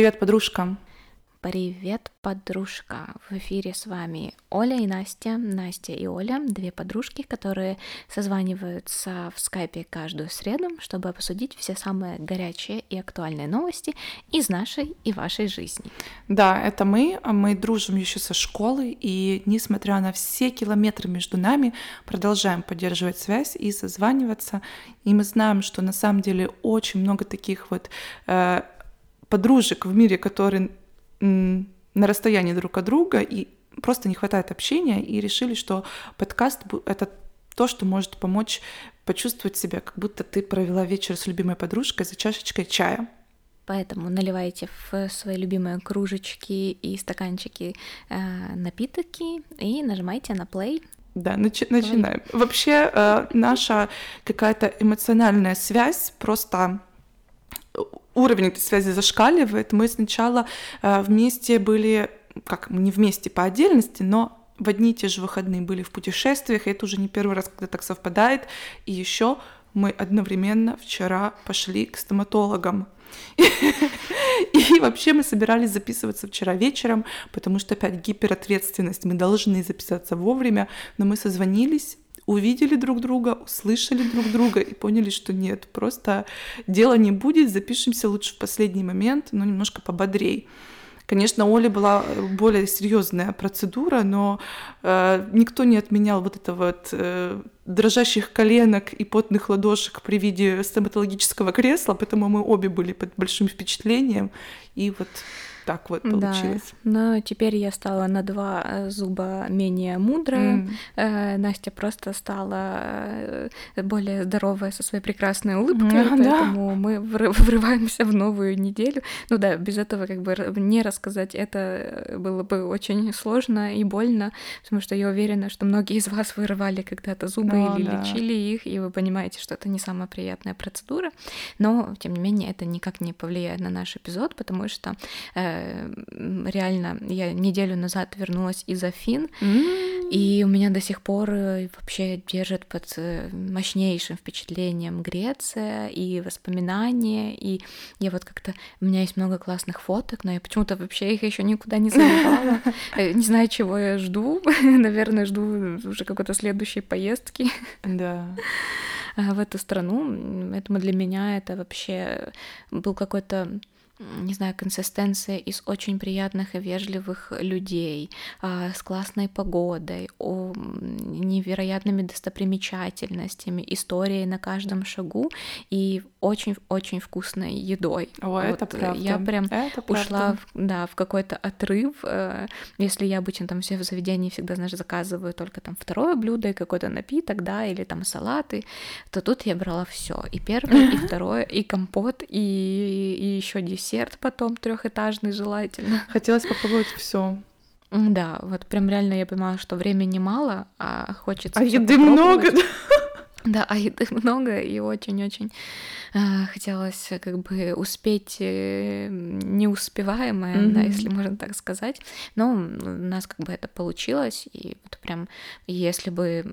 Привет, подружка. Привет, подружка. В эфире с вами Оля и Настя. Настя и Оля — две подружки, которые созваниваются в скайпе каждую среду, чтобы обсудить все самые горячие и актуальные новости из нашей и вашей жизни. Да, это мы. Мы дружим еще со школы, и несмотря на все километры между нами, продолжаем поддерживать связь и созваниваться. И мы знаем, что на самом деле очень много таких вот э, подружек в мире, которые на расстоянии друг от друга, и просто не хватает общения, и решили, что подкаст — это то, что может помочь почувствовать себя, как будто ты провела вечер с любимой подружкой за чашечкой чая. Поэтому наливайте в свои любимые кружечки и стаканчики э, напитки и нажимайте на play. Да, начи- начинаем. Вообще э, наша какая-то эмоциональная связь просто уровень этой связи зашкаливает. Мы сначала э, вместе были, как не вместе по отдельности, но в одни и те же выходные были в путешествиях, и это уже не первый раз, когда так совпадает. И еще мы одновременно вчера пошли к стоматологам. И вообще мы собирались записываться вчера вечером, потому что опять гиперответственность, мы должны записаться вовремя, но мы созвонились, увидели друг друга, услышали друг друга и поняли, что нет, просто дела не будет, запишемся лучше в последний момент, но немножко пободрей. Конечно, у Оли была более серьезная процедура, но э, никто не отменял вот это вот э, дрожащих коленок и потных ладошек при виде стоматологического кресла, поэтому мы обе были под большим впечатлением. И вот так вот получилось. Да, но теперь я стала на два э, зуба менее мудрая. Mm. Настя просто стала э, более здоровая со своей прекрасной улыбкой, mm, поэтому да. мы врываемся в новую неделю. Ну да, без этого как бы не рассказать это было бы очень сложно и больно, потому что я уверена, что многие из вас вырывали когда-то зубы oh, или да. лечили их, и вы понимаете, что это не самая приятная процедура, но тем не менее это никак не повлияет на наш эпизод, потому что реально, я неделю назад вернулась из Афин, mm-hmm. и у меня до сих пор э, вообще держит под э, мощнейшим впечатлением Греция и воспоминания, и я вот как-то, у меня есть много классных фоток, но я почему-то вообще их еще никуда не заливала, э, не знаю, чего я жду, наверное, жду уже какой-то следующей поездки. Да в эту страну. Поэтому для меня это вообще был какой-то не знаю, консистенция из очень приятных и вежливых людей, а, с классной погодой, о, невероятными достопримечательностями, историей на каждом шагу и очень-очень вкусной едой. О, вот это правда. Я прям это ушла в, да, в какой-то отрыв. Э, если я обычно там все в заведении всегда, знаешь, заказываю только там второе блюдо и какой-то напиток, да, или там салаты, то тут я брала все и первое, и второе, и компот, и, и еще десерт десерт потом трехэтажный желательно. Хотелось попробовать все. Да, вот прям реально я понимала, что времени мало, а хочется. А еды много, да? А еды много, и очень-очень э, хотелось как бы успеть э, неуспеваемое, mm-hmm. да, если можно так сказать. Но у нас как бы это получилось, и вот прям если бы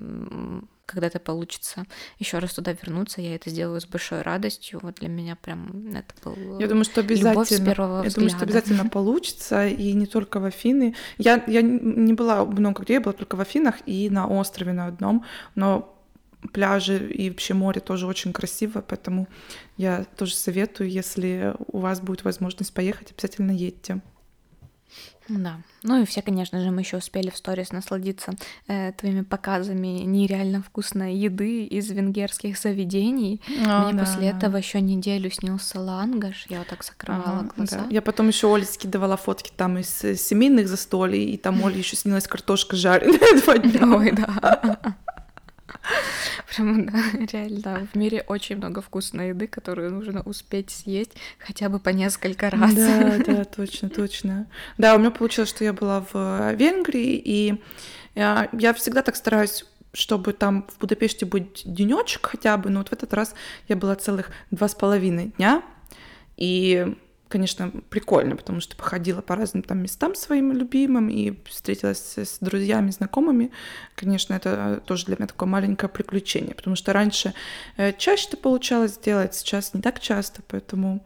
когда-то получится еще раз туда вернуться, я это сделаю с большой радостью. Вот для меня прям это был Я думаю, что обязательно. Любовь с первого я взгляда. думаю, что обязательно получится, и не только в Афины. Я, я не была много где, я была только в Афинах и на острове на одном, но пляжи и вообще море тоже очень красиво, поэтому я тоже советую, если у вас будет возможность поехать, обязательно едьте. Да. Ну и все, конечно же, мы еще успели в сторис насладиться э, твоими показами нереально вкусной еды из венгерских заведений. О, Мне да, после да. этого еще неделю снился лангаш, я вот так закрывала ага, глаза. Да. Я потом еще Оле скидывала фотки там из э, семейных застолий, и там Оле еще снилась картошка жареная два дня. Ой, да. Прям, да, реально, в мире очень много вкусной еды, которую нужно успеть съесть хотя бы по несколько раз. Да, да, точно, точно. Да, у меня получилось, что я была в Венгрии, и я, я всегда так стараюсь чтобы там в Будапеште быть денечек хотя бы, но вот в этот раз я была целых два с половиной дня, и конечно, прикольно, потому что походила по разным там местам своим любимым и встретилась с друзьями, знакомыми. Конечно, это тоже для меня такое маленькое приключение, потому что раньше э, чаще это получалось сделать, сейчас не так часто, поэтому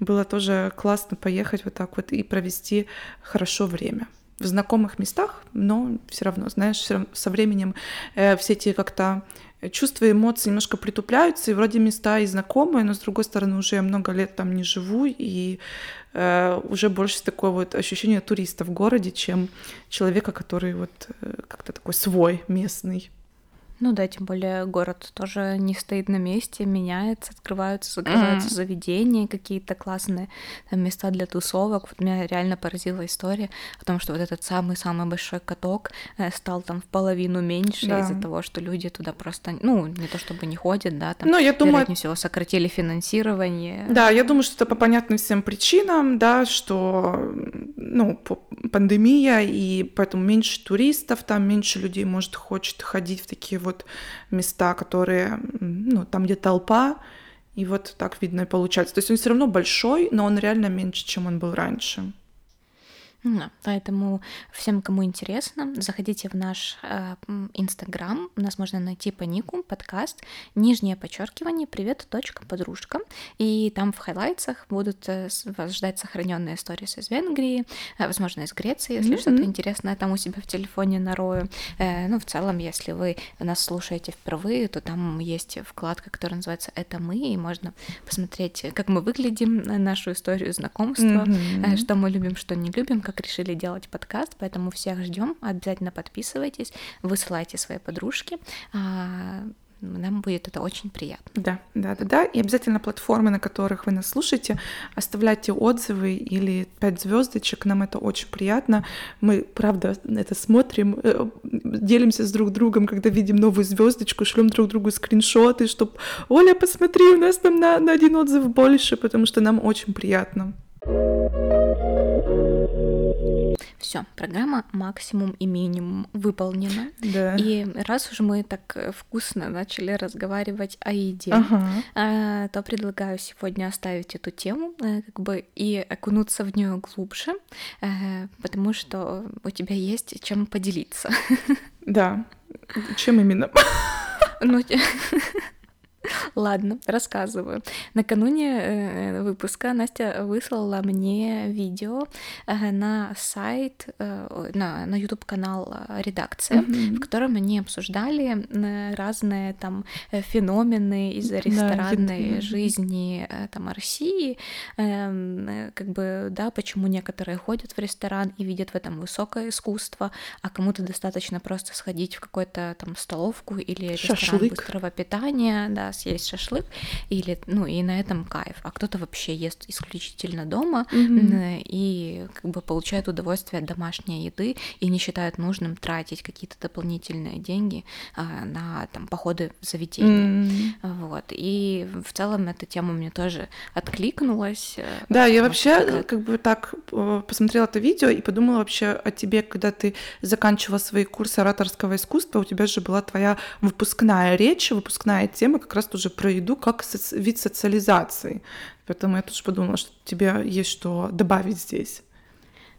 было тоже классно поехать вот так вот и провести хорошо время в знакомых местах, но все равно, знаешь, со временем э, все эти как-то чувства и эмоции немножко притупляются, и вроде места и знакомые, но с другой стороны уже я много лет там не живу, и э, уже больше такое вот ощущение туриста в городе, чем человека, который вот э, как-то такой свой, местный. Ну да, тем более город тоже не стоит на месте, меняется, открываются, закрываются mm-hmm. заведения, какие-то классные там, места для тусовок. Вот меня реально поразила история о том, что вот этот самый-самый большой каток э, стал там в половину меньше да. из-за того, что люди туда просто, ну, не то чтобы не ходят, да, там, Но я думаю... вероятнее всего, сократили финансирование. Да, я думаю, что это по понятным всем причинам, да, что, ну, пандемия, и поэтому меньше туристов, там меньше людей, может, хочет ходить в такие вот места, которые, ну, там, где толпа, и вот так видно и получается. То есть он все равно большой, но он реально меньше, чем он был раньше. Поэтому всем, кому интересно, заходите в наш э, инстаграм. Э, Нас можно найти по нику подкаст нижнее подчеркивание привет точка подружка. И там в хайлайтсах будут э, вас ждать сохраненные истории из Венгрии, э, возможно, из Греции, если mm-hmm. что-то интересное там у себя в телефоне нарою. Э, ну, в целом, если вы нас слушаете впервые, то там есть вкладка, которая называется «Это мы», и можно посмотреть, как мы выглядим, нашу историю знакомства, mm-hmm. э, что мы любим, что не любим, как как решили делать подкаст, поэтому всех ждем. Обязательно подписывайтесь, высылайте свои подружки. А, нам будет это очень приятно. Да, да, да, да. И обязательно платформы, на которых вы нас слушаете, оставляйте отзывы или пять звездочек. Нам это очень приятно. Мы, правда, это смотрим, э, делимся с друг другом, когда видим новую звездочку, шлем друг другу скриншоты, чтобы Оля, посмотри, у нас там на, на один отзыв больше, потому что нам очень приятно. Все, программа максимум и минимум выполнена. Да. И раз уж мы так вкусно начали разговаривать о еде, ага. А, то предлагаю сегодня оставить эту тему, э, как бы и окунуться в нее глубже, э, потому что у тебя есть чем поделиться. Да. Чем именно? Ну, Ладно, рассказываю. Накануне э, выпуска Настя выслала мне видео э, на сайт, э, на, на YouTube канал редакция, mm-hmm. в котором они обсуждали разные там феномены из ресторанной да, жизни там России, эм, как бы да, почему некоторые ходят в ресторан и видят в этом высокое искусство, а кому-то достаточно просто сходить в какую-то там столовку или ресторан Шашлык. быстрого питания, да, съесть шашлык, или, ну, и на этом кайф. А кто-то вообще ест исключительно дома mm-hmm. и как бы получает удовольствие от домашней еды и не считает нужным тратить какие-то дополнительные деньги а, на там походы в заведение. Mm-hmm. Вот. И в целом эта тема мне тоже откликнулась. Э, да, я вообще такая... как бы так э, посмотрела это видео и подумала вообще о тебе, когда ты заканчивала свои курсы ораторского искусства, у тебя же была твоя выпускная речь, выпускная тема как раз тоже про еду как вид социализации. Поэтому я тоже подумала, что тебе есть что добавить здесь.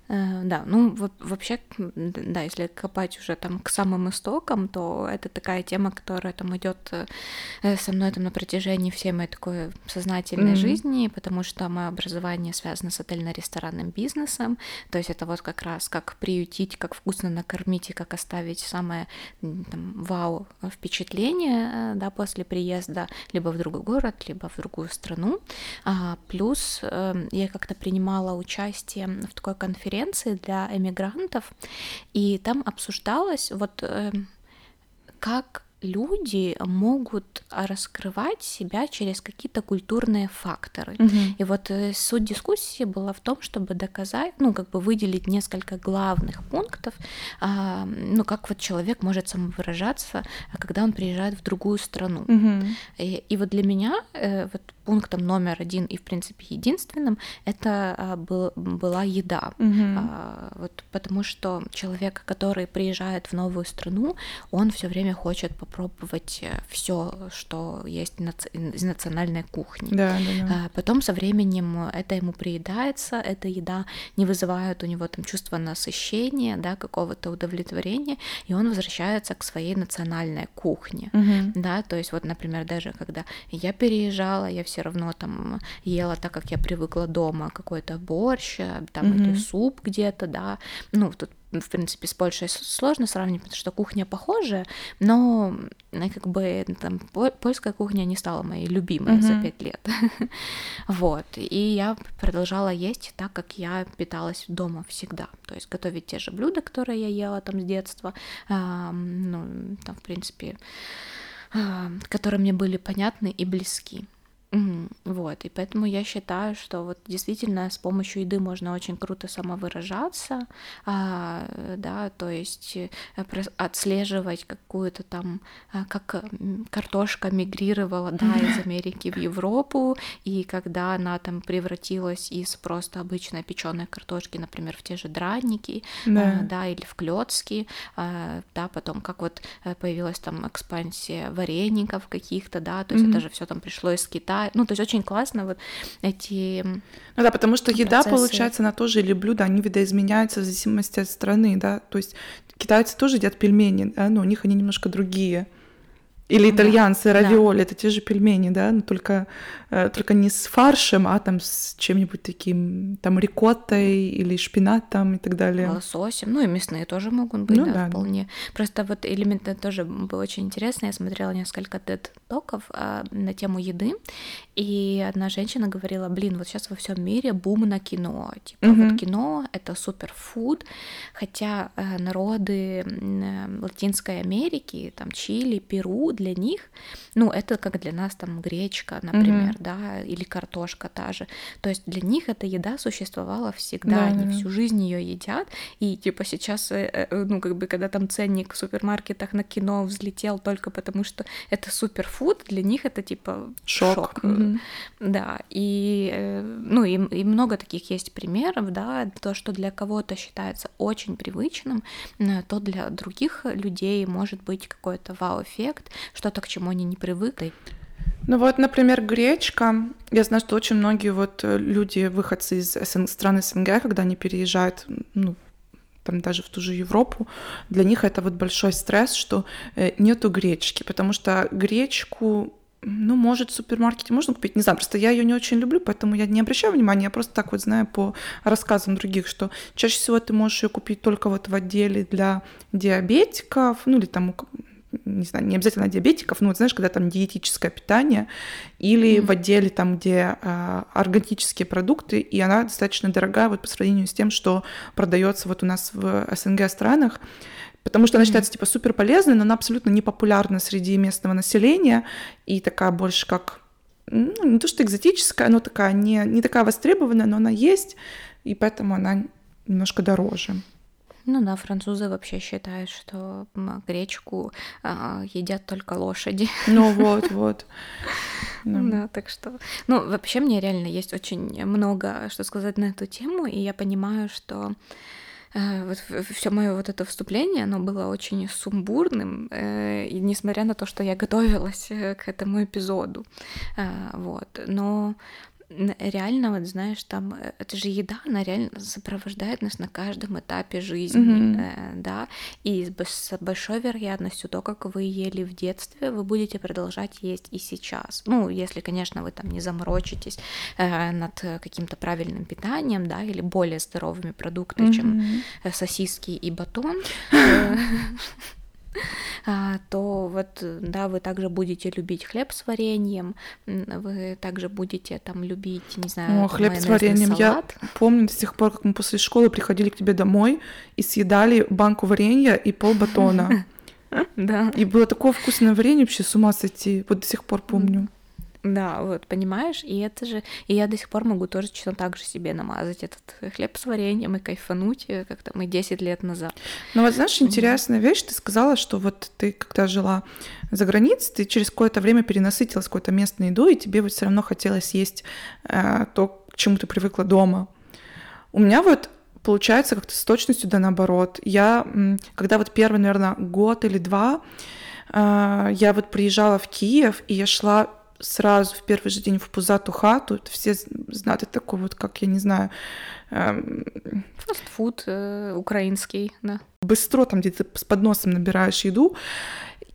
Э, да, ну вообще, да, если копать уже там к самым истокам, то это такая тема, которая там идет э, со мной там на протяжении всей моей такой сознательной mm-hmm. жизни, потому что мое образование связано с отельно-ресторанным бизнесом, то есть это вот как раз как приютить, как вкусно накормить и как оставить самое там, вау впечатление, э, да, после приезда либо в другой город, либо в другую страну. А, плюс я как-то принимала участие в такой конференции конференции для эмигрантов, и там обсуждалось вот э, как люди могут раскрывать себя через какие-то культурные факторы. Угу. И вот э, суть дискуссии была в том, чтобы доказать, ну, как бы выделить несколько главных пунктов, а, ну, как вот человек может самовыражаться, когда он приезжает в другую страну. Угу. И, и вот для меня э, вот пунктом номер один и, в принципе, единственным это а, был, была еда. Угу. А, вот потому что человек, который приезжает в новую страну, он все время хочет попробовать все, что есть из национальной кухни. Да, да, да. Потом со временем это ему приедается, эта еда не вызывает у него там чувство насыщения, да, какого-то удовлетворения, и он возвращается к своей национальной кухне, угу. да, то есть вот, например, даже когда я переезжала, я все равно там ела так, как я привыкла дома, какой-то борщ, там угу. или суп где-то, да, ну тут в принципе, с Польшей сложно сравнить, потому что кухня похожая, но как бы там польская кухня не стала моей любимой mm-hmm. за пять лет. вот. И я продолжала есть так, как я питалась дома всегда. То есть готовить те же блюда, которые я ела там с детства, э, ну, там, в принципе, э, которые мне были понятны и близки. Вот, и поэтому я считаю, что вот действительно с помощью еды можно очень круто самовыражаться, а, да, то есть э, отслеживать какую-то там, а, как картошка мигрировала, да, из Америки в Европу, и когда она там превратилась из просто обычной печеной картошки, например, в те же драники, а, да, да или в клетки, да, потом как вот э, появилась там экспансия вареников каких-то, да, то есть mm-hmm. это же все там пришло из Китая, ну, то есть очень классно вот эти Ну да, потому что еда, процессы. получается, она тоже, или блюда, они видоизменяются в зависимости от страны, да, то есть китайцы тоже едят пельмени, да, но у них они немножко другие. Или итальянцы, да, равиоли, да. это те же пельмени, да, но только, э, только не с фаршем, а там с чем-нибудь таким, там рикоттой или шпинатом и так далее. Лососем, ну и мясные тоже могут быть, ну, да, да, вполне. Просто вот элемент тоже было очень интересно, я смотрела несколько тед-токов а, на тему еды, и одна женщина говорила, блин, вот сейчас во всем мире бум на кино, типа угу. вот кино — это суперфуд, хотя э, народы э, Латинской Америки, там Чили, Перу, для них, ну, это как для нас там гречка, например, mm-hmm. да, или картошка та же. То есть для них эта еда существовала всегда, да, они да. всю жизнь ее едят, и типа сейчас, э, э, ну, как бы, когда там ценник в супермаркетах на кино взлетел только потому, что это суперфуд, для них это типа шок. шок. Mm-hmm. Да, и, э, ну, и, и много таких есть примеров, да, то, что для кого-то считается очень привычным, то для других людей может быть какой-то вау-эффект, что-то, к чему они не привыкли. Ну вот, например, гречка. Я знаю, что очень многие вот э, люди, выходцы из стран СНГ, когда они переезжают, ну, там даже в ту же Европу, для них это вот большой стресс, что э, нету гречки, потому что гречку ну, может, в супермаркете можно купить, не знаю, просто я ее не очень люблю, поэтому я не обращаю внимания, я просто так вот знаю по рассказам других, что чаще всего ты можешь ее купить только вот в отделе для диабетиков, ну или там не знаю, не обязательно диабетиков, но вот знаешь, когда там диетическое питание, или mm-hmm. в отделе там, где э, органические продукты, и она достаточно дорогая вот по сравнению с тем, что продается вот у нас в СНГ странах, потому что она считается типа супер полезной, но она абсолютно не популярна среди местного населения и такая больше как ну, не то что экзотическая, но такая не, не такая востребованная, но она есть, и поэтому она немножко дороже. Ну да, французы вообще считают, что гречку а, едят только лошади. Ну вот, вот. Ну. Да, так что... Ну, вообще мне реально есть очень много что сказать на эту тему, и я понимаю, что э, вот все мое вот это вступление, оно было очень сумбурным, э, и несмотря на то, что я готовилась э, к этому эпизоду, вот, но реально, вот знаешь, там, э, это же еда, она реально сопровождает нас на каждом этапе жизни, mm-hmm. да, и с большой вероятностью то, как вы ели в детстве, вы будете продолжать есть и сейчас. Ну, если, конечно, вы там не заморочитесь э, над каким-то правильным питанием, да, или более здоровыми продуктами, mm-hmm. чем сосиски и батон. А, то вот, да, вы также будете любить хлеб с вареньем, вы также будете там любить, не знаю, О, хлеб с вареньем. Салат. Я помню до сих пор, как мы после школы приходили к тебе домой и съедали банку варенья и пол батона. Да. И было такое вкусное варенье, вообще с ума сойти. Вот до сих пор помню. Да, вот, понимаешь, и это же, и я до сих пор могу тоже точно так же себе намазать этот хлеб с вареньем и кайфануть, э, как там и 10 лет назад. Ну вот знаешь, интересная вещь, ты сказала, что вот ты, когда жила за границей, ты через какое-то время перенасытилась какой-то местной едой, и тебе вот все равно хотелось есть э, то, к чему ты привыкла дома. У меня вот получается как-то с точностью да наоборот. Я, когда вот первый, наверное, год или два А, я вот приезжала в Киев, и я шла сразу в первый же день в пузату хату. Это все знают, это такой вот, как, я не знаю... Эм... Фастфуд э, украинский, да. Быстро там где-то с подносом набираешь еду,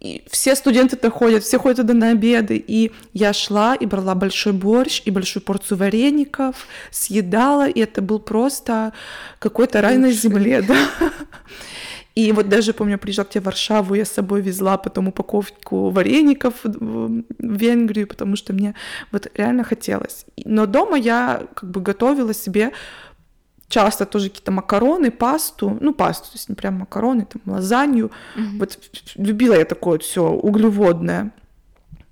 и все студенты-то ходят, все ходят туда на обеды. И я шла и брала большой борщ и большую порцию вареников, съедала, и это был просто какой-то рай на земле, да. И вот даже, помню, приезжала к тебе в Варшаву, я с собой везла потом упаковку вареников в Венгрию, потому что мне вот реально хотелось. Но дома я как бы готовила себе часто тоже какие-то макароны, пасту, ну пасту, то есть не прям макароны, там лазанью. Mm-hmm. Вот любила я такое вот все углеводное.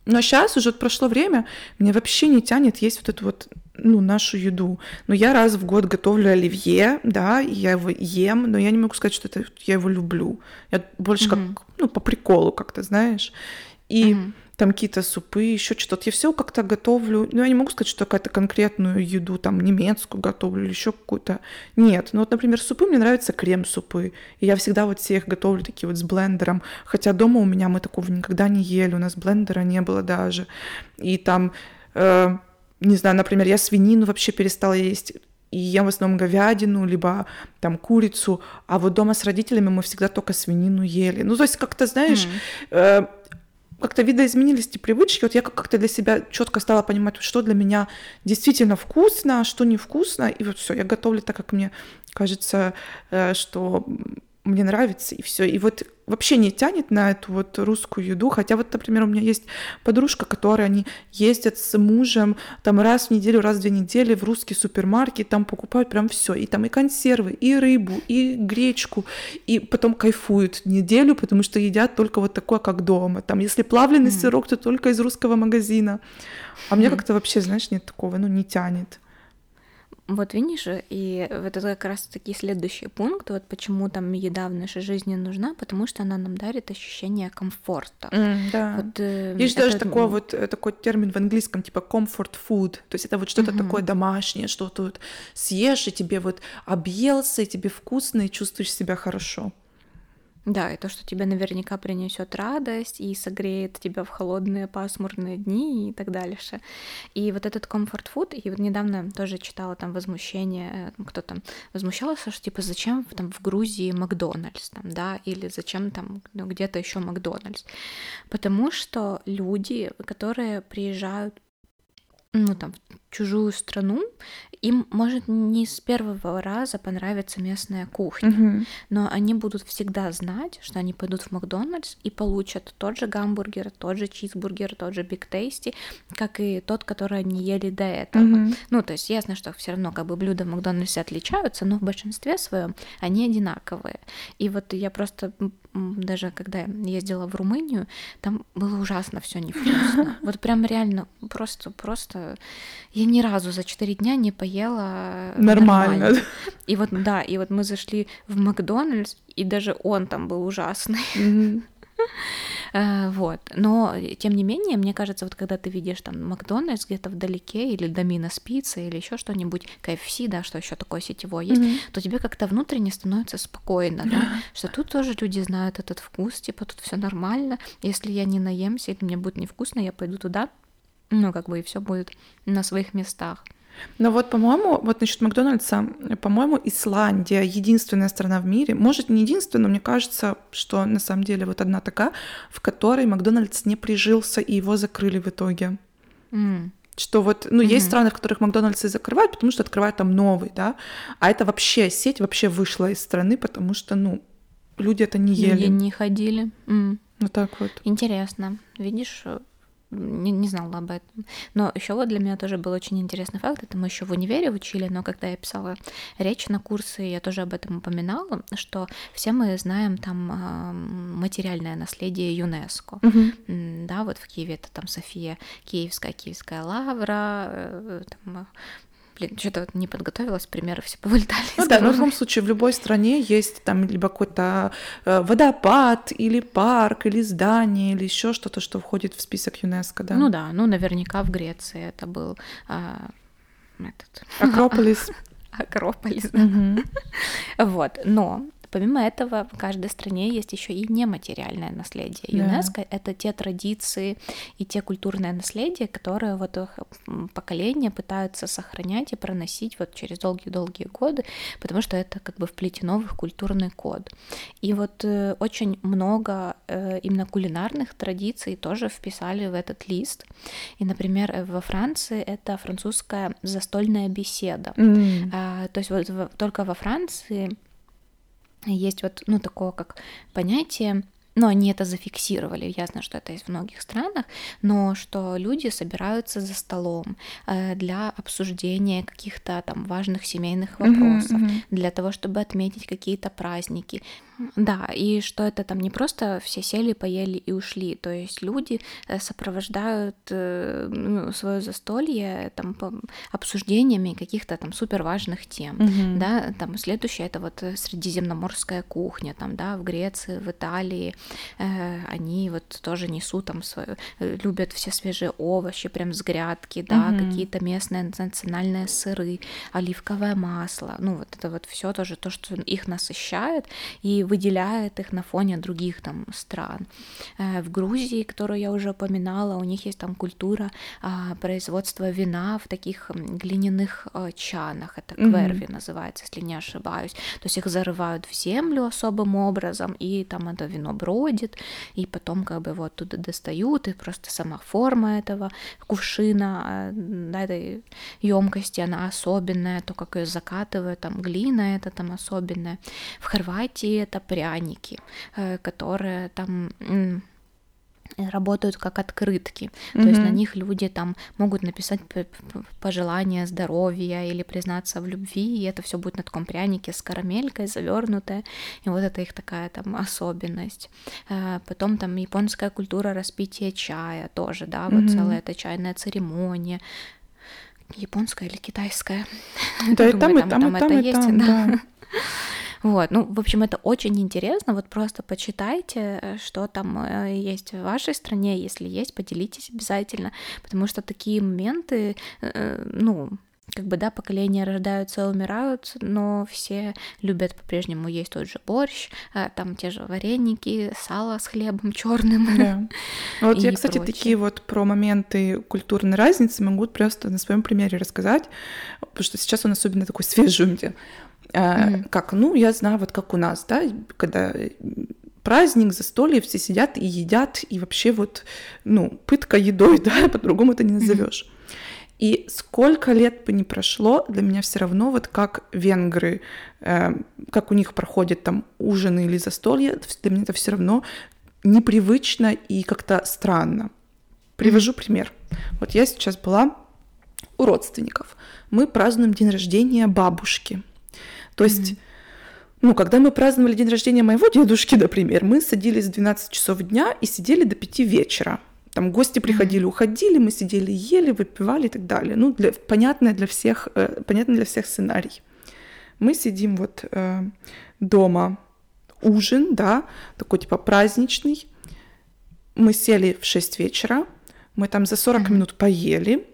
Но сейчас уже прошло время, мне вообще не тянет есть вот эту вот ну, нашу еду. Но я раз в год готовлю оливье, да, я его ем, но я не могу сказать, что это я его люблю. Я больше mm-hmm. как, ну, по приколу как-то, знаешь. И mm-hmm там какие-то супы, еще что-то. Я все как-то готовлю. Ну, я не могу сказать, что какая-то конкретную еду, там, немецкую готовлю или еще какую-то. Нет. Ну, вот, например, супы, мне нравятся крем-супы. И я всегда вот все их готовлю такие вот с блендером. Хотя дома у меня мы такого никогда не ели. У нас блендера не было даже. И там, э, не знаю, например, я свинину вообще перестала есть и ем в основном говядину, либо там курицу, а вот дома с родителями мы всегда только свинину ели. Ну, то есть как-то, знаешь, mm. э, как-то видоизменились эти привычки. Вот я как-то для себя четко стала понимать, что для меня действительно вкусно, а что невкусно. И вот все, я готовлю так, как мне кажется, э, что мне нравится, и все. И вот вообще не тянет на эту вот русскую еду. Хотя вот, например, у меня есть подружка, которая они ездят с мужем там раз в неделю, раз в две недели в русский супермаркет, там покупают прям все. И там и консервы, и рыбу, и гречку. И потом кайфуют неделю, потому что едят только вот такое, как дома. Там, если плавленый mm. сырок, то только из русского магазина. А mm. мне как-то вообще, знаешь, нет такого, ну, не тянет. Вот видишь, и это как раз-таки следующий пункт, вот почему там еда в нашей жизни нужна, потому что она нам дарит ощущение комфорта. Mm, да. Вот, э, Есть это... даже такой вот э, такой термин в английском, типа comfort food, то есть это вот что-то mm-hmm. такое домашнее, что ты вот съешь, и тебе вот объелся, и тебе вкусно, и чувствуешь себя хорошо. Да, и то, что тебе наверняка принесет радость и согреет тебя в холодные пасмурные дни и так дальше. И вот этот комфорт-фуд, и вот недавно тоже читала там возмущение, э, кто там возмущался, что типа зачем там в Грузии Макдональдс, там, да, или зачем там ну, где-то еще Макдональдс. Потому что люди, которые приезжают ну, там, в чужую страну, им может не с первого раза понравится местная кухня, mm-hmm. но они будут всегда знать, что они пойдут в Макдональдс и получат тот же гамбургер, тот же чизбургер, тот же биг тейсти, как и тот, который они ели до этого. Mm-hmm. Ну, то есть ясно, что все равно как бы блюда в Макдональдсе отличаются, но в большинстве своем они одинаковые. И вот я просто даже когда я ездила в Румынию, там было ужасно все невкусно. Вот прям реально просто, просто я ни разу за четыре дня не поела нормально. нормально. И вот да, и вот мы зашли в Макдональдс, и даже он там был ужасный. Mm-hmm. Э, вот. Но, тем не менее, мне кажется, вот когда ты видишь там Макдональдс где-то вдалеке, или Доминос Пицца, или еще что-нибудь, KFC, да, что еще такое сетевое есть, mm-hmm. то тебе как-то внутренне становится спокойно, да, что тут тоже люди знают этот вкус, типа тут все нормально. Если я не наемся, или мне будет невкусно, я пойду туда, ну, как бы и все будет на своих местах. Но вот, по-моему, вот насчет Макдональдса, по-моему, Исландия единственная страна в мире, может, не единственная, но мне кажется, что на самом деле вот одна такая, в которой Макдональдс не прижился, и его закрыли в итоге. Mm. Что вот, ну, mm-hmm. есть страны, в которых Макдональдсы закрывают, потому что открывают там новый, да, а это вообще, сеть вообще вышла из страны, потому что, ну, люди это не ели. Люди не ходили. Mm. Вот так вот. Интересно. Видишь, не, не знала об этом. Но еще вот для меня тоже был очень интересный факт, это мы еще в универе учили, но когда я писала речь на курсы, я тоже об этом упоминала, что все мы знаем там а, материальное наследие ЮНЕСКО. Угу. Да, вот в Киеве это там София Киевская, Киевская лавра, э, там, Блин, что-то вот не подготовилась, примеры все повылетали. Ну да, но в любом случае в любой стране есть там либо какой-то э, водопад, или парк, или здание, или еще что-то, что входит в список ЮНЕСКО, да? Ну да, ну наверняка в Греции это был а, этот... Акрополис. Акрополис, да. Вот, но Помимо этого, в каждой стране есть еще и нематериальное наследие. Да. ЮНЕСКО — это те традиции и те культурное наследие, которые вот поколения пытаются сохранять и проносить вот через долгие-долгие годы, потому что это как бы вплетено в их культурный код. И вот э, очень много э, именно кулинарных традиций тоже вписали в этот лист. И, например, э, во Франции это французская застольная беседа. Mm. А, то есть вот в, только во Франции есть вот, ну, такое как понятие но они это зафиксировали. Я знаю, что это есть в многих странах, но что люди собираются за столом э, для обсуждения каких-то там важных семейных вопросов, mm-hmm, mm-hmm. для того, чтобы отметить какие-то праздники. Да, и что это там не просто все сели, поели и ушли, то есть люди э, сопровождают э, ну, свое застолье там обсуждениями каких-то там супер важных тем, mm-hmm. да, там следующее это вот средиземноморская кухня, там, да, в Греции, в Италии, э, они вот тоже несут там свою, э, любят все свежие овощи прям с грядки, да, mm-hmm. какие-то местные национальные сыры, оливковое масло, ну вот это вот все тоже то, что их насыщает, и выделяет их на фоне других там стран. Э, в Грузии, которую я уже упоминала, у них есть там культура а, производства вина в таких глиняных э, чанах, это кверви mm-hmm. называется, если не ошибаюсь. То есть их зарывают в землю особым образом, и там это вино бродит, и потом как бы вот туда достают, и просто сама форма этого кувшина, да, этой емкости, она особенная, то, как ее закатывают, там глина это там особенная. В Хорватии это пряники, э, которые там работают как открытки. Mm-hmm. То есть на них люди там могут написать пожелания здоровья или признаться в любви, и это все будет на таком прянике с карамелькой завернутое. И вот это их такая там особенность. Э, потом там японская культура распития чая тоже, да, вот mm-hmm. целая эта чайная церемония. Японская или китайская? Да, и там, и там, и там, и там, да. Вот, ну, в общем, это очень интересно. Вот просто почитайте, э, что там э, есть в вашей стране. Если есть, поделитесь обязательно, потому что такие моменты, э, ну, как бы, да, поколения рождаются и умирают, но все любят по-прежнему есть тот же борщ, там те же вареники, сало с хлебом черным. Да. Вот я, кстати, прочее. такие вот про моменты культурной разницы могу просто на своем примере рассказать, потому что сейчас он особенно такой свежий у меня. Mm-hmm. Как, ну, я знаю, вот как у нас, да, когда праздник, застолье, все сидят и едят, и вообще вот, ну, пытка едой, да, по-другому это не назовешь. Mm-hmm. И сколько лет бы ни прошло, для меня все равно вот как венгры, э, как у них проходят там ужины или застолья, для меня это все равно непривычно и как-то странно. Привожу mm-hmm. пример. Вот я сейчас была у родственников. Мы празднуем день рождения бабушки. То есть, mm-hmm. ну, когда мы праздновали день рождения моего дедушки, например, мы садились в 12 часов дня и сидели до 5 вечера. Там гости приходили, уходили, мы сидели, ели, выпивали и так далее. Ну, для, понятное для всех, э, понятно для всех сценарий. Мы сидим вот э, дома, ужин, да, такой типа праздничный. Мы сели в 6 вечера, мы там за 40 mm-hmm. минут поели,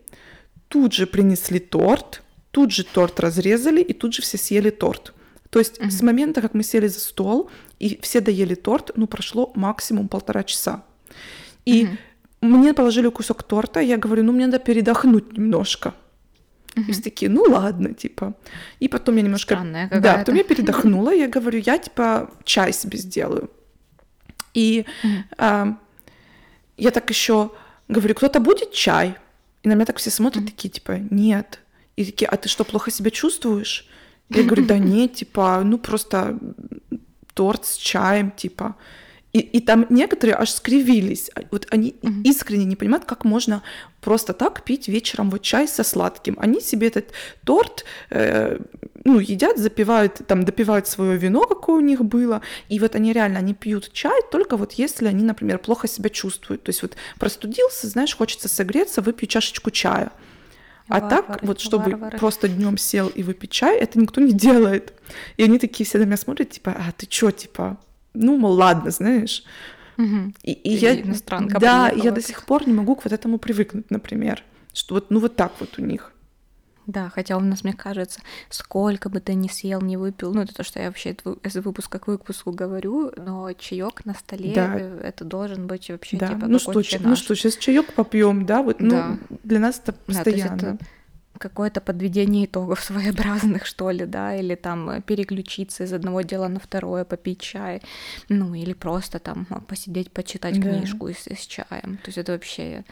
тут же принесли торт, Тут же торт разрезали, и тут же все съели торт. То есть mm-hmm. с момента, как мы сели за стол, и все доели торт, ну, прошло максимум полтора часа. И mm-hmm. мне положили кусок торта, я говорю, ну, мне надо передохнуть немножко. Mm-hmm. И все такие, ну ладно, типа. И потом я немножко... Странная да, потом я передохнула, я говорю, я типа чай себе сделаю. И mm-hmm. а, я так еще говорю, кто-то будет чай? И на меня так все смотрят, mm-hmm. такие, типа, нет. И такие, а ты что, плохо себя чувствуешь? Я говорю, да нет, типа, ну просто торт с чаем, типа. И, и там некоторые аж скривились. А вот они mm-hmm. искренне не понимают, как можно просто так пить вечером вот чай со сладким. Они себе этот торт, э, ну, едят, запивают, там, допивают свое вино, какое у них было. И вот они реально, они пьют чай только вот если они, например, плохо себя чувствуют. То есть вот простудился, знаешь, хочется согреться, выпью чашечку чая. А варвары, так, вот чтобы варвары. просто днем сел и выпить чай, это никто не делает. И они такие все на меня смотрят, типа, а ты чё, типа, ну, мол, ладно, знаешь. Угу. И, и я, да, я до сих пор не могу к вот этому привыкнуть, например, что вот, ну, вот так вот у них. Да, хотя у нас, мне кажется, сколько бы ты ни съел, не выпил, ну это то, что я вообще из выпуска к выпуску говорю, но чаек на столе да. Э, это должен быть вообще да. типа ну что, ну что, сейчас чаек попьем, да, вот, ну да. для нас это постоянно. Да, это какое-то подведение итогов своеобразных, что ли, да, или там переключиться из одного дела на второе, попить чай, ну, или просто там посидеть, почитать да. книжку с, с чаем. То есть это вообще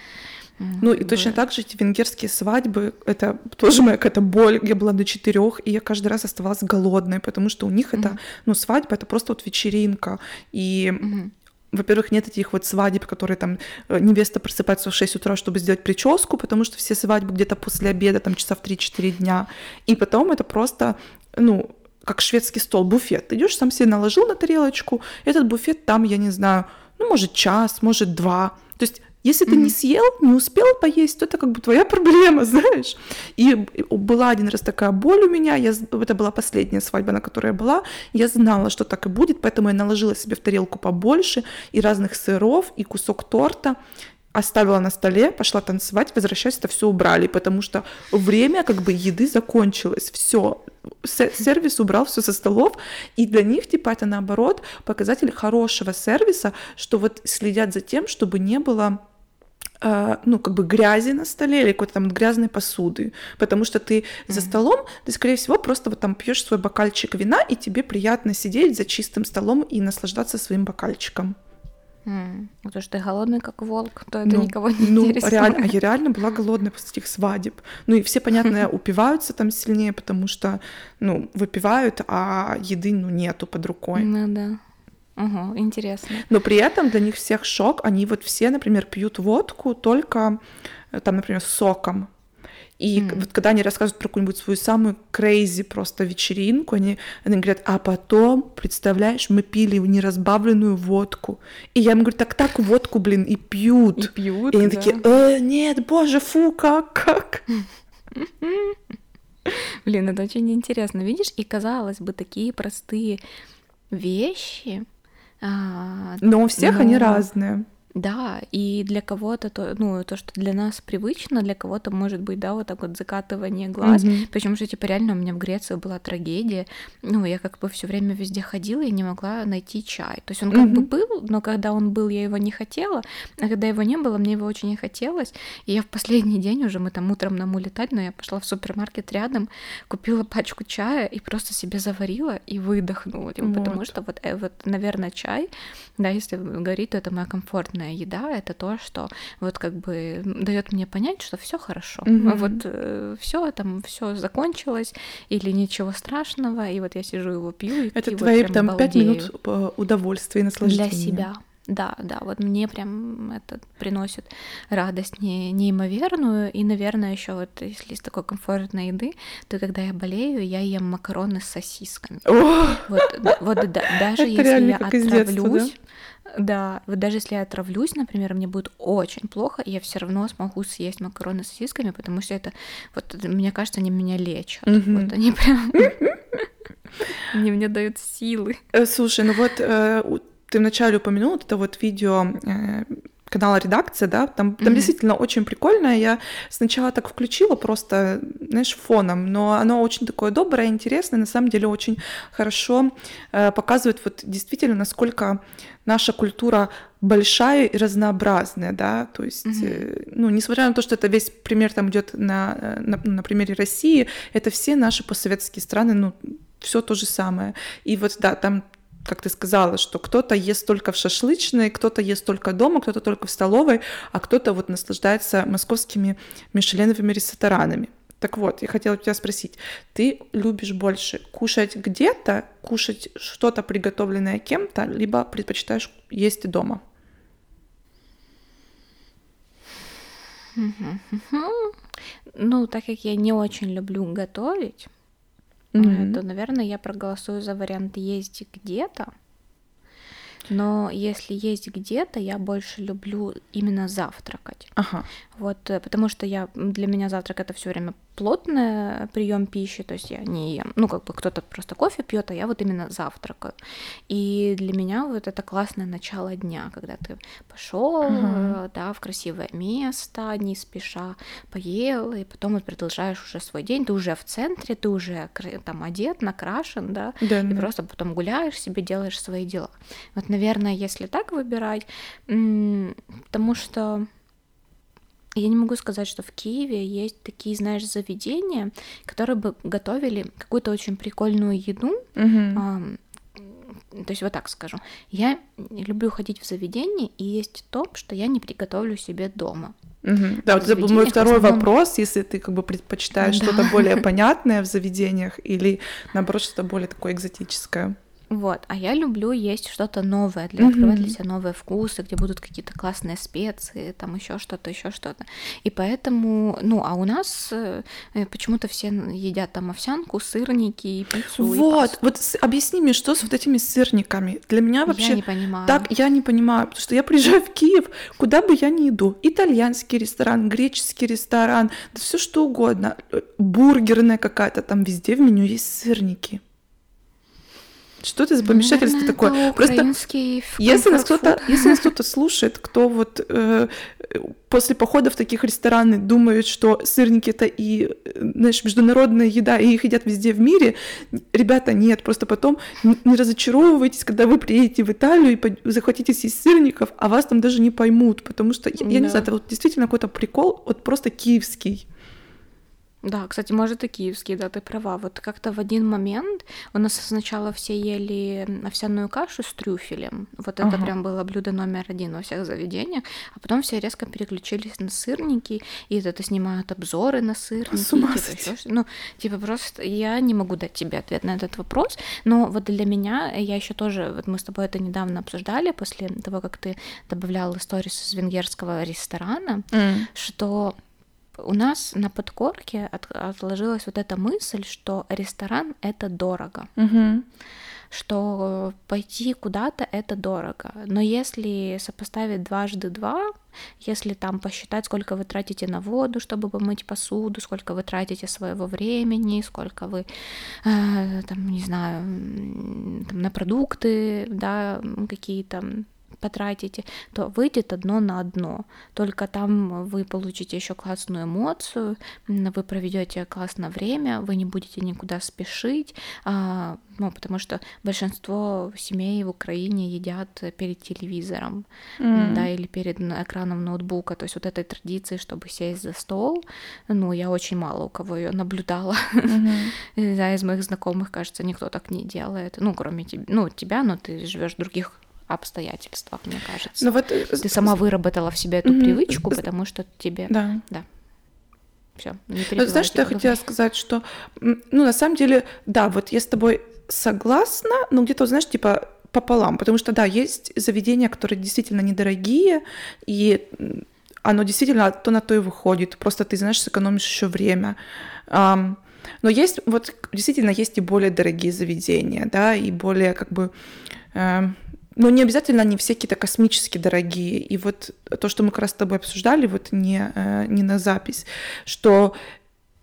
ну и точно так же эти венгерские свадьбы, это тоже моя какая-то боль. Я была до четырех, и я каждый раз оставалась голодной, потому что у них mm-hmm. это, ну, свадьба это просто вот вечеринка. И mm-hmm. Во-первых, нет этих вот свадеб, которые там э, невеста просыпается в 6 утра, чтобы сделать прическу, потому что все свадьбы где-то после обеда, там часа в 3-4 дня. И потом это просто, ну, как шведский стол, буфет. Ты идешь, сам себе наложил на тарелочку, этот буфет там, я не знаю, ну, может, час, может, два. То есть если ты mm-hmm. не съел, не успел поесть, то это как бы твоя проблема, знаешь. И была один раз такая боль у меня, я, это была последняя свадьба, на которой я была, я знала, что так и будет, поэтому я наложила себе в тарелку побольше и разных сыров, и кусок торта, оставила на столе, пошла танцевать, возвращаясь, это все убрали, потому что время как бы еды закончилось, все, сервис убрал все со столов, и для них, типа, это наоборот показатель хорошего сервиса, что вот следят за тем, чтобы не было ну, как бы грязи на столе или какой-то там грязной посуды, потому что ты mm-hmm. за столом, ты, скорее всего, просто вот там пьешь свой бокальчик вина, и тебе приятно сидеть за чистым столом и наслаждаться своим бокальчиком. Mm. То, что ты голодный, как волк, то это ну, никого не ну, интересует. Реально, я реально была голодная после этих свадеб. Ну и все, понятно, упиваются там сильнее, потому что, ну, выпивают, а еды, ну, нету под рукой. Ну да. Угу, интересно. Но при этом для них всех шок. Они вот все, например, пьют водку только э, там, например, с соком. И mm. вот когда они рассказывают про какую-нибудь свою самую крейзи просто вечеринку, они, они говорят, а потом, представляешь, мы пили неразбавленную водку. И я им говорю, так так водку, блин, и пьют. И пьют, И они да. такие, э, нет, боже, фу, как, как? Блин, это очень интересно, видишь? И казалось бы, такие простые вещи, а, но у всех но... они разные. Да, и для кого-то то, ну, то, что для нас привычно, для кого-то может быть, да, вот так вот закатывание глаз. Mm-hmm. Причем что, типа, реально у меня в Греции была трагедия. Ну, я как бы все время везде ходила и не могла найти чай. То есть он как mm-hmm. бы был, но когда он был, я его не хотела, а когда его не было, мне его очень не хотелось. И я в последний день уже, мы там утром нам улетать, но я пошла в супермаркет рядом, купила пачку чая и просто себе заварила и выдохнула. Типа, вот. Потому что вот, э, вот, наверное, чай, да, если говорить, то это моя комфортная вкусная еда это то, что вот как бы дает мне понять, что все хорошо. Mm-hmm. Вот э, все там все закончилось или ничего страшного, и вот я сижу его пью. И это твои вот там пять минут э, удовольствия и наслаждения. Для себя. Да, да, вот мне прям это приносит радость не, неимоверную. И, наверное, еще вот если из такой комфортной еды, то когда я болею, я ем макароны с сосисками. О! Вот, вот да, даже это если я отравлюсь, детства, да, вот даже если я отравлюсь, например, мне будет очень плохо, я все равно смогу съесть макароны с сосисками, потому что это, вот мне кажется, они меня лечат. Mm-hmm. Вот они прям, они мне дают силы. Э, слушай, ну вот э, ты вначале упомянул это вот видео э, канала «Редакция», да, там, там mm-hmm. действительно очень прикольное. Я сначала так включила просто, знаешь, фоном, но оно очень такое доброе, интересное, на самом деле очень хорошо э, показывает вот действительно, насколько наша культура большая и разнообразная, да, то есть, mm-hmm. э, ну, несмотря на то, что это весь пример там идет на, э, на, на примере России, это все наши постсоветские страны, ну, все то же самое. И вот, да, там как ты сказала, что кто-то ест только в шашлычной, кто-то ест только дома, кто-то только в столовой, а кто-то вот наслаждается московскими мишеленовыми ресторанами. Так вот, я хотела тебя спросить, ты любишь больше кушать где-то, кушать что-то приготовленное кем-то, либо предпочитаешь есть дома? Ну, так как я не очень люблю готовить, mm-hmm. то, наверное, я проголосую за вариант есть где-то. Но если есть где-то, я больше люблю именно завтракать. Ага. Вот, э, потому что я для меня завтрак это все время плотный прием пищи, то есть я не ем, ну как бы кто-то просто кофе пьет, а я вот именно завтракаю. И для меня вот это классное начало дня, когда ты пошел, uh-huh. да, в красивое место, не спеша поел, и потом вот продолжаешь уже свой день, ты уже в центре, ты уже там одет, накрашен, да, да и просто потом гуляешь себе, делаешь свои дела. Вот, наверное, если так выбирать, потому что я не могу сказать, что в Киеве есть такие, знаешь, заведения, которые бы готовили какую-то очень прикольную еду. Mm-hmm. То есть вот так скажу. Я люблю ходить в заведение, и есть то, что я не приготовлю себе дома. Угу. Да, вот это был мой второй основном... вопрос, если ты как бы предпочитаешь да. что-то более понятное в заведениях или наоборот что-то более такое экзотическое. Вот, а я люблю есть что-то новое, для mm-hmm. открывать для себя новые вкусы, где будут какие-то классные специи, там еще что-то, еще что-то. И поэтому, ну, а у нас э, почему-то все едят там овсянку, сырники и пиццу. Вот, и вот объясни мне, что с вот этими сырниками? Для меня вообще я не понимаю. так я не понимаю, потому что я приезжаю в Киев, куда бы я ни иду, итальянский ресторан, греческий ресторан, да все что угодно, э, бургерная какая-то, там везде в меню есть сырники. Что это за помешательство Наверное, такое? Это Просто если нас кто-то, если нас кто-то слушает, кто вот э, после похода в таких рестораны думает, что сырники это и, знаешь, международная еда, и их едят везде в мире, ребята, нет, просто потом не разочаровывайтесь, когда вы приедете в Италию и захватите съесть сырников, а вас там даже не поймут, потому что, я, я не знаю, это вот действительно какой-то прикол, вот просто киевский. Да, кстати, может и киевский, да, ты права. Вот как-то в один момент у нас сначала все ели овсяную кашу с трюфелем. Вот это ага. прям было блюдо номер один во всех заведениях. А потом все резко переключились на сырники, и это снимают обзоры на сырники. С ума типа, ну, типа просто я не могу дать тебе ответ на этот вопрос, но вот для меня, я еще тоже, вот мы с тобой это недавно обсуждали после того, как ты добавлял историю из венгерского ресторана, mm. что у нас на подкорке от, отложилась вот эта мысль, что ресторан это дорого. Угу. Что пойти куда-то это дорого. Но если сопоставить дважды два, если там посчитать, сколько вы тратите на воду, чтобы помыть посуду, сколько вы тратите своего времени, сколько вы, э, там, не знаю, там, на продукты, да, какие-то потратите, то выйдет одно на одно. Только там вы получите еще классную эмоцию, вы проведете классное время, вы не будете никуда спешить, а, ну, потому что большинство семей в Украине едят перед телевизором, mm. да, или перед экраном ноутбука. То есть вот этой традиции, чтобы сесть за стол, ну, я очень мало у кого ее наблюдала. Mm-hmm. да, из моих знакомых, кажется, никто так не делает. Ну, кроме тебя, ну, тебя, но ты живешь в других обстоятельствах, мне кажется. Но ну вот... Э, Ты сама выработала в себе эту mm-hmm. привычку, потому что тебе... Да. Да. Все, не ну, Знаешь, что я хотела сказать, что, ну, на самом деле, да, вот я с тобой согласна, но где-то, знаешь, типа пополам, потому что, да, есть заведения, которые действительно недорогие, и оно действительно то на то и выходит, просто ты, знаешь, сэкономишь еще время. Но есть, вот действительно есть и более дорогие заведения, да, и более как бы эм, но не обязательно они все какие-то космически дорогие. И вот то, что мы как раз с тобой обсуждали, вот не, э, не на запись, что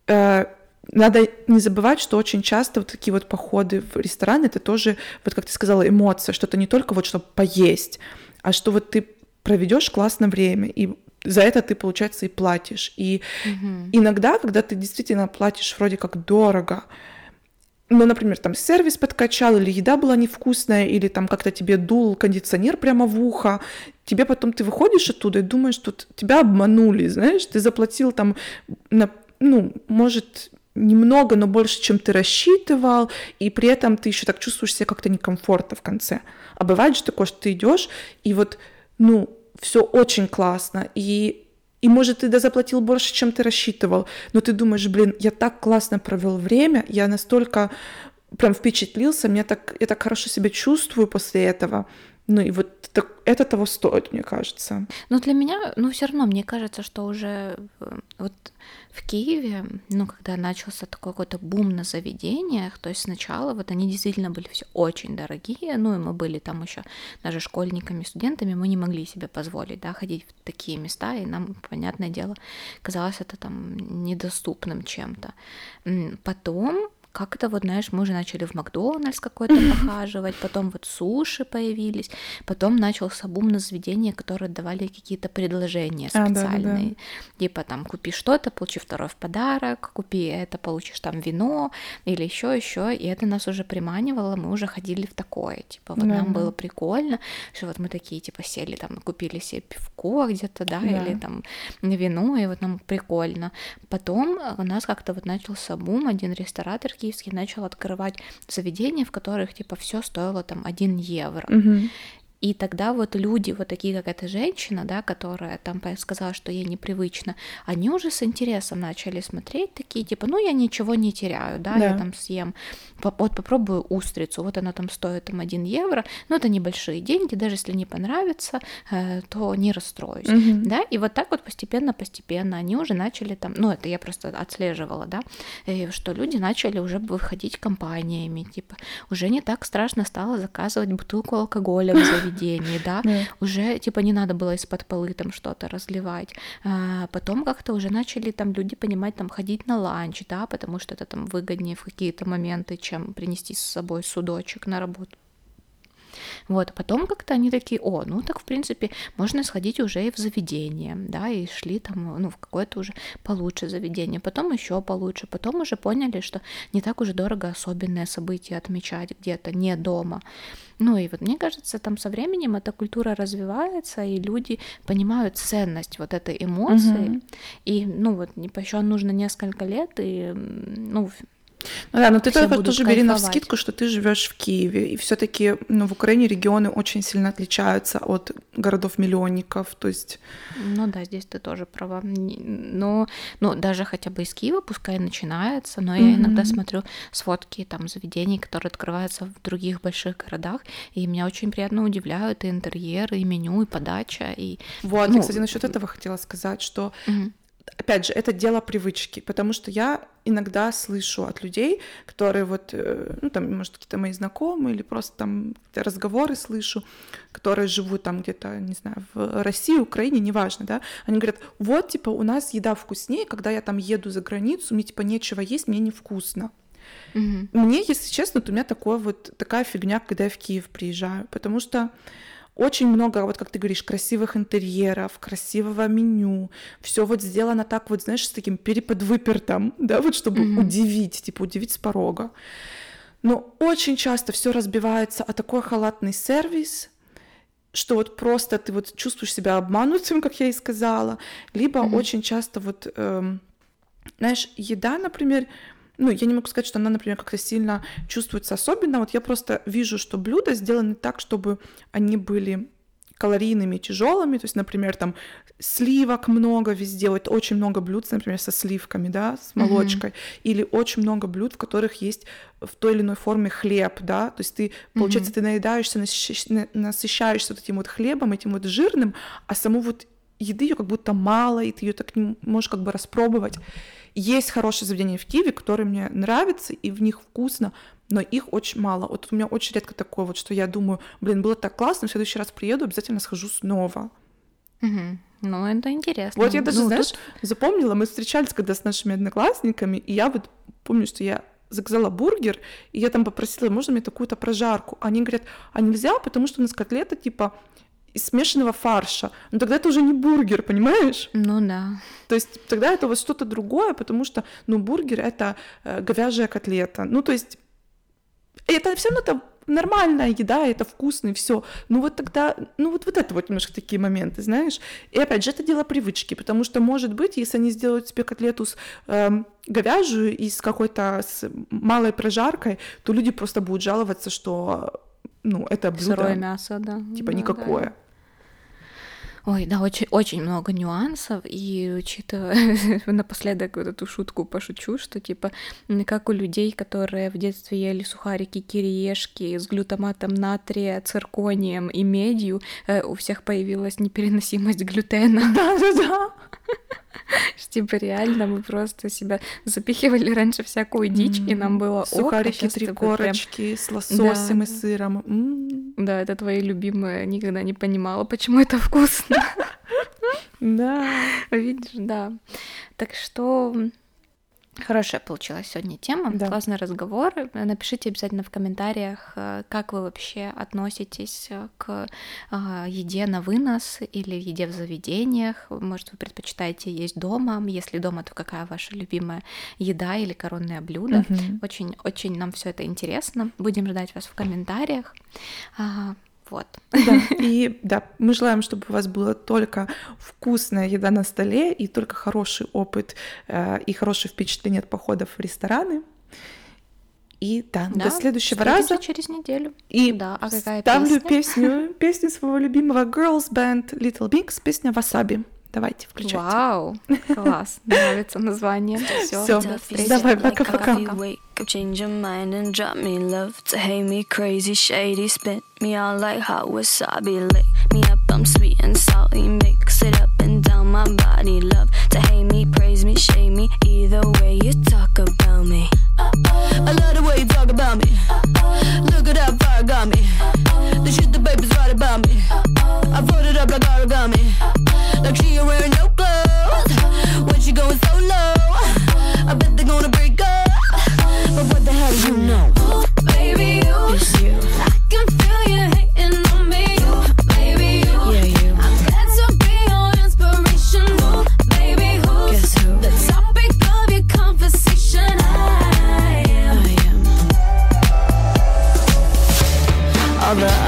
э, надо не забывать, что очень часто вот такие вот походы в ресторан, это тоже, вот как ты сказала, эмоция, что это не только вот чтобы поесть, а что вот ты проведешь классное время, и за это ты, получается, и платишь. И угу. иногда, когда ты действительно платишь вроде как дорого, ну, например, там сервис подкачал, или еда была невкусная, или там как-то тебе дул кондиционер прямо в ухо, тебе потом ты выходишь оттуда и думаешь, что тебя обманули, знаешь, ты заплатил там, на, ну, может, немного, но больше, чем ты рассчитывал, и при этом ты еще так чувствуешь себя как-то некомфортно в конце. А бывает же такое, что ты идешь, и вот, ну, все очень классно, и и, может, ты да заплатил больше, чем ты рассчитывал, но ты думаешь, блин, я так классно провел время, я настолько прям впечатлился, мне так, я так хорошо себя чувствую после этого. Ну и вот так, это того стоит, мне кажется. Но для меня, ну все равно, мне кажется, что уже э, вот в Киеве, ну когда начался такой какой-то бум на заведениях, то есть сначала вот они действительно были все очень дорогие, ну и мы были там еще даже школьниками, студентами, мы не могли себе позволить, да, ходить в такие места, и нам, понятное дело, казалось это там недоступным чем-то. Потом как-то вот, знаешь, мы уже начали в Макдональдс какой-то похаживать, потом вот суши появились, потом начался бум на заведения, которые давали какие-то предложения специальные. А, да, да. Типа там купи что-то, получи второй в подарок, купи это, получишь там вино или еще еще, и это нас уже приманивало, мы уже ходили в такое, типа вот да. нам было прикольно, что вот мы такие типа сели там, купили себе пивко где-то, да, да. или там вино, и вот нам прикольно. Потом у нас как-то вот начался бум, один ресторатор киевский начал открывать заведения, в которых типа все стоило там 1 евро. Угу. И тогда вот люди, вот такие, как эта женщина, да, которая там сказала, что ей непривычно, они уже с интересом начали смотреть, такие, типа, ну, я ничего не теряю, да, да. я там съем, вот попробую устрицу, вот она там стоит там 1 евро, ну, это небольшие деньги, даже если не понравится, э, то не расстроюсь, угу. да, и вот так вот постепенно-постепенно они уже начали там, ну, это я просто отслеживала, да, что люди начали уже выходить компаниями, типа, уже не так страшно стало заказывать бутылку алкоголя в заведении, да, уже типа не надо было из-под полы там что-то разливать. А, потом как-то уже начали там люди понимать, там ходить на ланч, да, потому что это там выгоднее в какие-то моменты, чем принести с собой судочек на работу. Вот, а потом как-то они такие, о, ну так, в принципе, можно сходить уже и в заведение, да, и шли там, ну, в какое-то уже получше заведение, потом еще получше, потом уже поняли, что не так уже дорого особенное событие отмечать где-то не дома. Ну и вот мне кажется, там со временем эта культура развивается, и люди понимают ценность вот этой эмоции. Угу. И, ну вот, еще нужно несколько лет, и, ну, ну да, но ты только тоже бери на скидку, что ты живешь в Киеве, и все-таки ну, в Украине регионы очень сильно отличаются от городов-миллионников, то есть... Ну да, здесь ты тоже права. Но ну, даже хотя бы из Киева, пускай начинается, но я иногда смотрю сводки там заведений, которые открываются в других больших городах, и меня очень приятно удивляют и интерьеры, и меню, и подача, и... Вот, ну, я, кстати, насчет этого хотела сказать, что угу опять же, это дело привычки, потому что я иногда слышу от людей, которые вот, э, ну, там, может, какие-то мои знакомые или просто там разговоры слышу, которые живут там где-то, не знаю, в России, Украине, неважно, да, они говорят, вот, типа, у нас еда вкуснее, когда я там еду за границу, мне, типа, нечего есть, мне невкусно. Угу. Мне, если честно, то у меня такое вот, такая фигня, когда я в Киев приезжаю, потому что очень много, вот как ты говоришь, красивых интерьеров, красивого меню. Все вот сделано так вот, знаешь, с таким переподвыпертом, да, вот чтобы mm-hmm. удивить, типа удивить с порога. Но очень часто все разбивается о такой халатный сервис, что вот просто ты вот чувствуешь себя обманутым, как я и сказала, либо mm-hmm. очень часто вот, эм, знаешь, еда, например, ну, я не могу сказать, что она, например, как-то сильно чувствуется особенно. Вот я просто вижу, что блюда сделаны так, чтобы они были калорийными, тяжелыми, то есть, например, там сливок много везде, вот очень много блюд, например, со сливками, да, с молочкой, mm-hmm. или очень много блюд, в которых есть в той или иной форме хлеб, да, то есть ты, получается, mm-hmm. ты наедаешься, насыщаешься вот этим вот хлебом, этим вот жирным, а саму вот еды ее как будто мало, и ты ее так не можешь как бы распробовать. Есть хорошие заведения в Киеве, которые мне нравятся, и в них вкусно, но их очень мало. Вот у меня очень редко такое вот, что я думаю, блин, было так классно, в следующий раз приеду, обязательно схожу снова. Угу. Ну, это интересно. Вот я даже, ну, знаешь, тут... запомнила, мы встречались когда с нашими одноклассниками, и я вот помню, что я заказала бургер, и я там попросила, можно мне такую-то прожарку? Они говорят, а нельзя, потому что у нас котлета, типа, из смешанного фарша. Но тогда это уже не бургер, понимаешь? Ну да. То есть тогда это вот что-то другое, потому что, ну, бургер — это э, говяжья котлета. Ну, то есть это все равно это нормальная еда, это вкусно и все. Ну вот тогда, ну вот, вот это вот немножко такие моменты, знаешь. И опять же, это дело привычки, потому что, может быть, если они сделают тебе котлету с э, говяжью и с какой-то с малой прожаркой, то люди просто будут жаловаться, что ну, это блюдо... Сырое мясо, да. Типа да, никакое. Да. Ой, да, очень, очень много нюансов, и учитывая напоследок вот эту шутку пошучу, что типа как у людей, которые в детстве ели сухарики, кириешки с глютаматом натрия, цирконием и медью, э, у всех появилась непереносимость глютена. Да-да-да. Типа реально мы просто себя запихивали раньше всякую дичь, и нам было Сухарики, три корочки с лососем и сыром. Да, это твои любимые. Никогда не понимала, почему это вкусно. Да. Видишь, да. Так что Хорошая получилась сегодня тема, да. классный разговор. Напишите обязательно в комментариях, э, как вы вообще относитесь э, к а, еде на вынос или еде в заведениях. Может, вы предпочитаете есть дома? Если дома, то какая ваша любимая еда или коронное блюдо? Очень-очень нам все это интересно. Будем ждать вас в комментариях. Вот. Да, и да, мы желаем, чтобы у вас была только вкусная еда на столе и только хороший опыт э, и хорошее впечатление от походов в рестораны. И да, да до следующего раза. через неделю. И да, а ставлю песня? песню, песню своего любимого Girls Band Little Mix, песня Wasabi. Давайте, включайте. Вау, класс, нравится название. Все, давай, пока-пока. Change your mind and drop me love to hate me crazy, shady, spit me out like hot wasabi. Lick me up, I'm sweet and salty, mix it up and down my body. Love to hate me, praise me, shame me. Either way you talk about me. I love the way you talk about me. Look at that fire got me. The shit the baby's right about me. I fold it up like origami. Like she ain't wearing no clothes When she going so low I bet they're gonna break up But what the hell do you know? Ooh, baby, you It's you. I can feel you hating on me. Oh, baby, you Yeah, you. I'm glad to be your inspiration. Ooh, baby, who's Guess who? The topic of your conversation? I am. I am. All the ugly